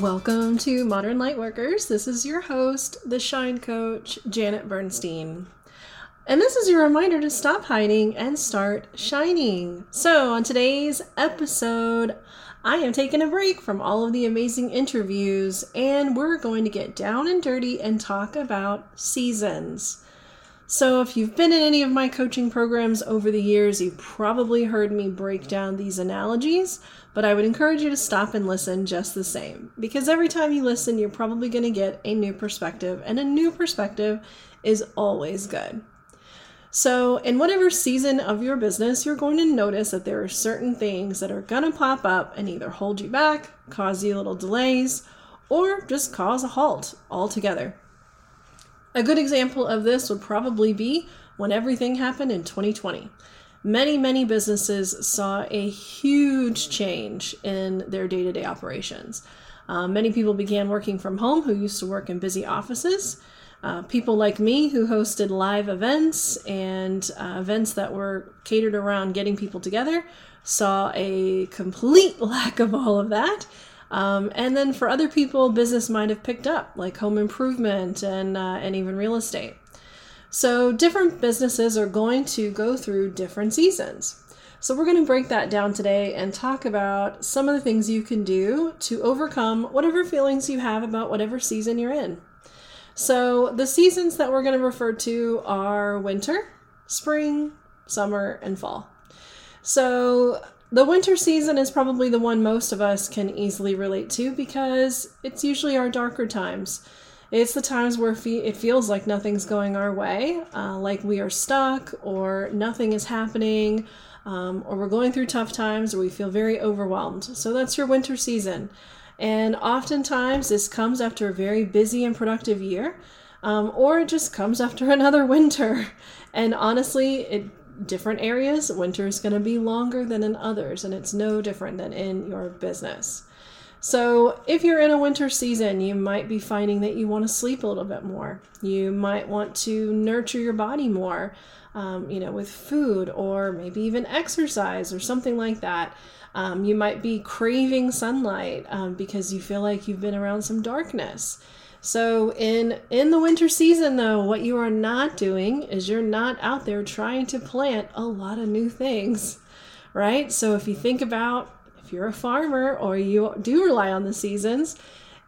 Welcome to Modern Lightworkers. This is your host, the Shine Coach, Janet Bernstein. And this is your reminder to stop hiding and start shining. So, on today's episode, I am taking a break from all of the amazing interviews and we're going to get down and dirty and talk about seasons. So, if you've been in any of my coaching programs over the years, you've probably heard me break down these analogies, but I would encourage you to stop and listen just the same. Because every time you listen, you're probably going to get a new perspective, and a new perspective is always good. So, in whatever season of your business, you're going to notice that there are certain things that are going to pop up and either hold you back, cause you little delays, or just cause a halt altogether. A good example of this would probably be when everything happened in 2020. Many, many businesses saw a huge change in their day to day operations. Uh, many people began working from home who used to work in busy offices. Uh, people like me who hosted live events and uh, events that were catered around getting people together saw a complete lack of all of that um, and then for other people, business might have picked up, like home improvement and, uh, and even real estate. So different businesses are going to go through different seasons. So we're going to break that down today and talk about some of the things you can do to overcome whatever feelings you have about whatever season you're in. So the seasons that we're going to refer to are winter, spring, summer, and fall. So the winter season is probably the one most of us can easily relate to because it's usually our darker times. It's the times where it feels like nothing's going our way, uh, like we are stuck, or nothing is happening, um, or we're going through tough times, or we feel very overwhelmed. So that's your winter season. And oftentimes, this comes after a very busy and productive year, um, or it just comes after another winter. And honestly, it different areas, winter is going to be longer than in others, and it's no different than in your business. So, if you're in a winter season, you might be finding that you want to sleep a little bit more. You might want to nurture your body more, um, you know, with food or maybe even exercise or something like that. Um, you might be craving sunlight um, because you feel like you've been around some darkness. So in in the winter season though, what you are not doing is you're not out there trying to plant a lot of new things. Right? So if you think about if you're a farmer or you do rely on the seasons,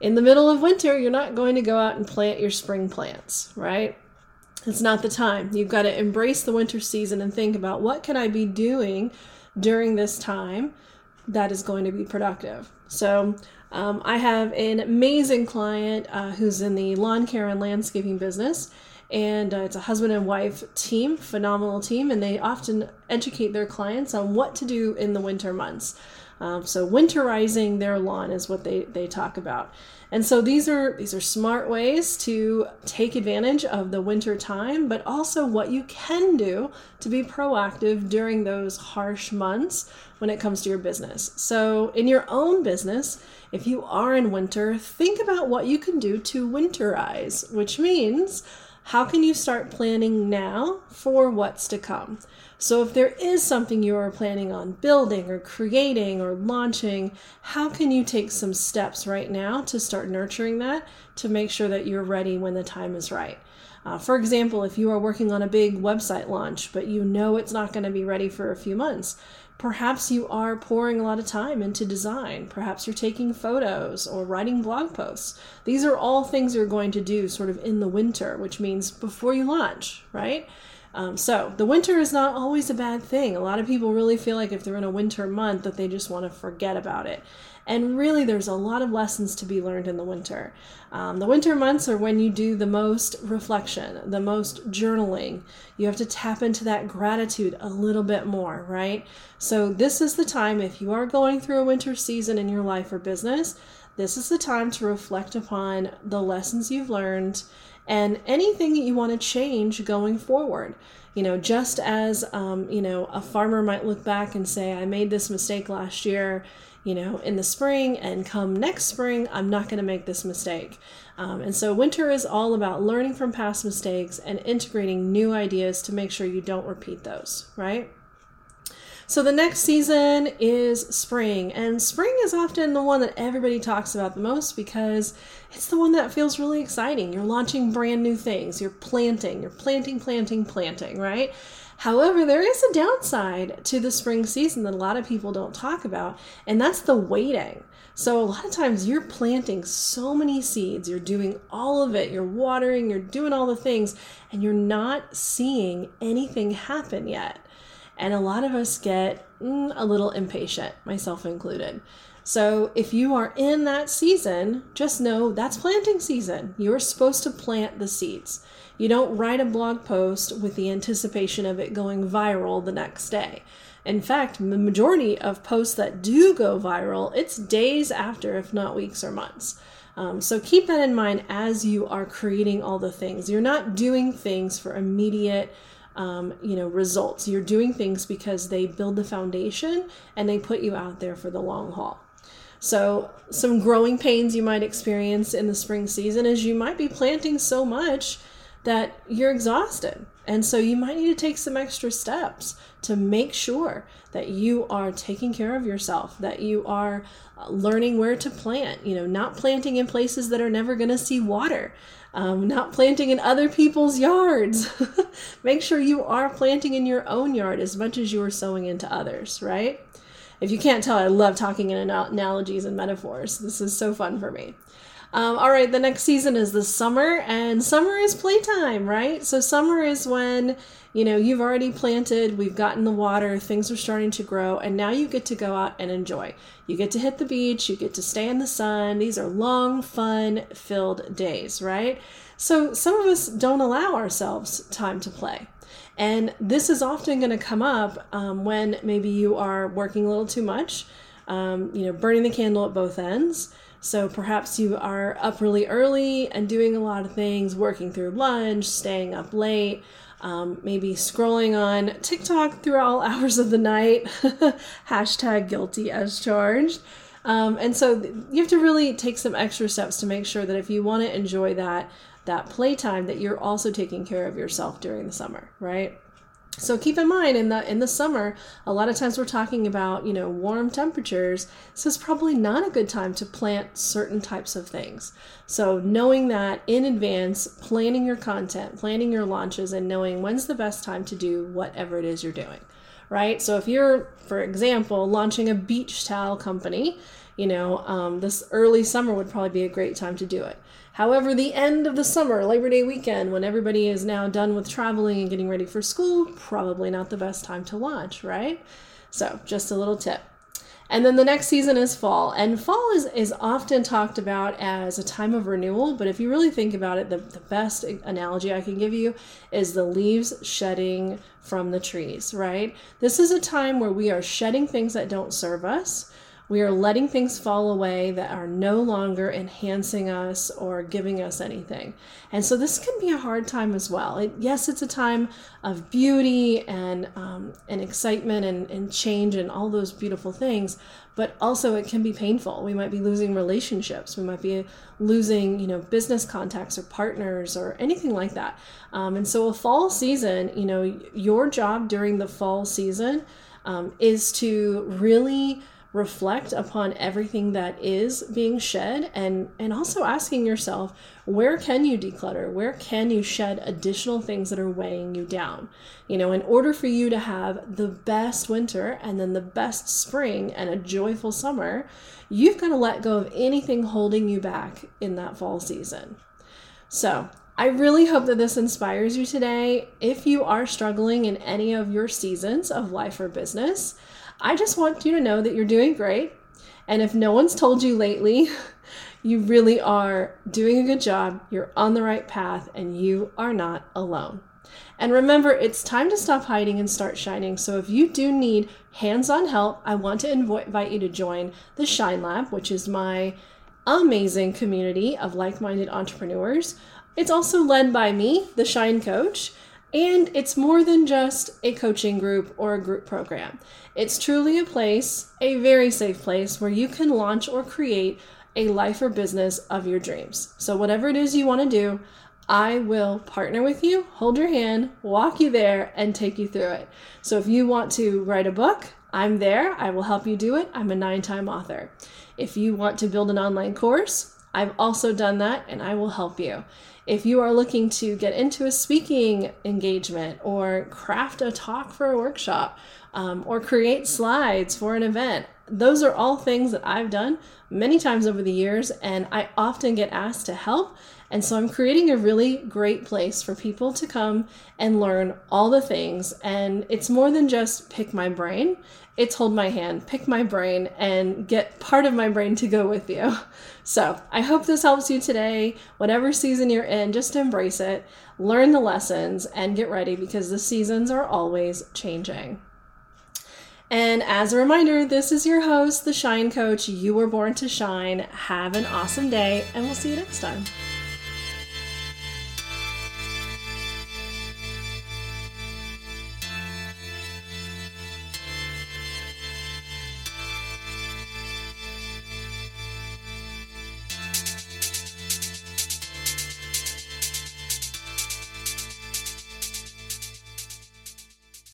in the middle of winter, you're not going to go out and plant your spring plants, right? It's not the time. You've got to embrace the winter season and think about what can I be doing during this time that is going to be productive. So um, I have an amazing client uh, who's in the lawn care and landscaping business, and uh, it's a husband and wife team, phenomenal team, and they often educate their clients on what to do in the winter months. Um, so winterizing their lawn is what they, they talk about. And so these are these are smart ways to take advantage of the winter time, but also what you can do to be proactive during those harsh months when it comes to your business. So in your own business, if you are in winter, think about what you can do to winterize, which means how can you start planning now for what's to come? So, if there is something you are planning on building or creating or launching, how can you take some steps right now to start nurturing that to make sure that you're ready when the time is right? Uh, for example, if you are working on a big website launch, but you know it's not going to be ready for a few months, Perhaps you are pouring a lot of time into design. Perhaps you're taking photos or writing blog posts. These are all things you're going to do sort of in the winter, which means before you launch, right? Um, so the winter is not always a bad thing. A lot of people really feel like if they're in a winter month that they just want to forget about it. And really, there's a lot of lessons to be learned in the winter. Um, the winter months are when you do the most reflection, the most journaling. You have to tap into that gratitude a little bit more, right? So, this is the time, if you are going through a winter season in your life or business, this is the time to reflect upon the lessons you've learned and anything that you want to change going forward. You know, just as, um, you know, a farmer might look back and say, I made this mistake last year, you know, in the spring, and come next spring, I'm not going to make this mistake. Um, and so, winter is all about learning from past mistakes and integrating new ideas to make sure you don't repeat those, right? So the next season is spring, and spring is often the one that everybody talks about the most because it's the one that feels really exciting. You're launching brand new things, you're planting, you're planting, planting, planting, right? However, there is a downside to the spring season that a lot of people don't talk about, and that's the waiting. So, a lot of times you're planting so many seeds, you're doing all of it, you're watering, you're doing all the things, and you're not seeing anything happen yet. And a lot of us get mm, a little impatient, myself included. So if you are in that season, just know that's planting season. You're supposed to plant the seeds. You don't write a blog post with the anticipation of it going viral the next day. In fact, the majority of posts that do go viral, it's days after, if not weeks or months. Um, so keep that in mind as you are creating all the things. You're not doing things for immediate um, you know results. You're doing things because they build the foundation and they put you out there for the long haul. So some growing pains you might experience in the spring season is you might be planting so much that you're exhausted. And so you might need to take some extra steps to make sure that you are taking care of yourself, that you are learning where to plant, you know, not planting in places that are never going to see water, um, not planting in other people's yards. make sure you are planting in your own yard as much as you are sowing into others, right? If you can't tell, I love talking in analogies and metaphors. This is so fun for me. Um, all right, the next season is the summer, and summer is playtime, right? So, summer is when you know you've already planted, we've gotten the water, things are starting to grow, and now you get to go out and enjoy. You get to hit the beach, you get to stay in the sun. These are long, fun filled days, right? So, some of us don't allow ourselves time to play. And this is often going to come up um, when maybe you are working a little too much, um, you know, burning the candle at both ends so perhaps you are up really early and doing a lot of things, working through lunch, staying up late, um, maybe scrolling on TikTok through all hours of the night. Hashtag guilty as charged. Um, and so you have to really take some extra steps to make sure that if you want to enjoy that that playtime, that you're also taking care of yourself during the summer, right? So keep in mind in the in the summer, a lot of times we're talking about, you know, warm temperatures. So it's probably not a good time to plant certain types of things. So knowing that in advance, planning your content, planning your launches and knowing when's the best time to do whatever it is you're doing. Right? So if you're, for example, launching a beach towel company, you know, um, this early summer would probably be a great time to do it. However, the end of the summer, Labor Day weekend, when everybody is now done with traveling and getting ready for school, probably not the best time to launch, right? So, just a little tip. And then the next season is fall. And fall is, is often talked about as a time of renewal, but if you really think about it, the, the best analogy I can give you is the leaves shedding from the trees, right? This is a time where we are shedding things that don't serve us. We are letting things fall away that are no longer enhancing us or giving us anything. And so this can be a hard time as well. It, yes, it's a time of beauty and, um, and excitement and, and change and all those beautiful things, but also it can be painful. We might be losing relationships. We might be losing, you know, business contacts or partners or anything like that. Um, and so a fall season, you know, your job during the fall season um, is to really reflect upon everything that is being shed and and also asking yourself where can you declutter? Where can you shed additional things that are weighing you down? You know in order for you to have the best winter and then the best spring and a joyful summer you've got to let go of anything holding you back in that fall season. So I really hope that this inspires you today. If you are struggling in any of your seasons of life or business, I just want you to know that you're doing great. And if no one's told you lately, you really are doing a good job. You're on the right path and you are not alone. And remember, it's time to stop hiding and start shining. So if you do need hands on help, I want to invite you to join the Shine Lab, which is my amazing community of like minded entrepreneurs. It's also led by me, the Shine Coach. And it's more than just a coaching group or a group program. It's truly a place, a very safe place, where you can launch or create a life or business of your dreams. So, whatever it is you want to do, I will partner with you, hold your hand, walk you there, and take you through it. So if you want to write a book, I'm there. I will help you do it. I'm a nine time author. If you want to build an online course, I've also done that and I will help you. If you are looking to get into a speaking engagement or craft a talk for a workshop um, or create slides for an event, those are all things that I've done many times over the years and I often get asked to help. And so I'm creating a really great place for people to come and learn all the things. And it's more than just pick my brain, it's hold my hand, pick my brain, and get part of my brain to go with you. So I hope this helps you today. Whatever season you're in, just embrace it, learn the lessons, and get ready because the seasons are always changing. And as a reminder, this is your host, the Shine Coach. You were born to shine. Have an awesome day, and we'll see you next time.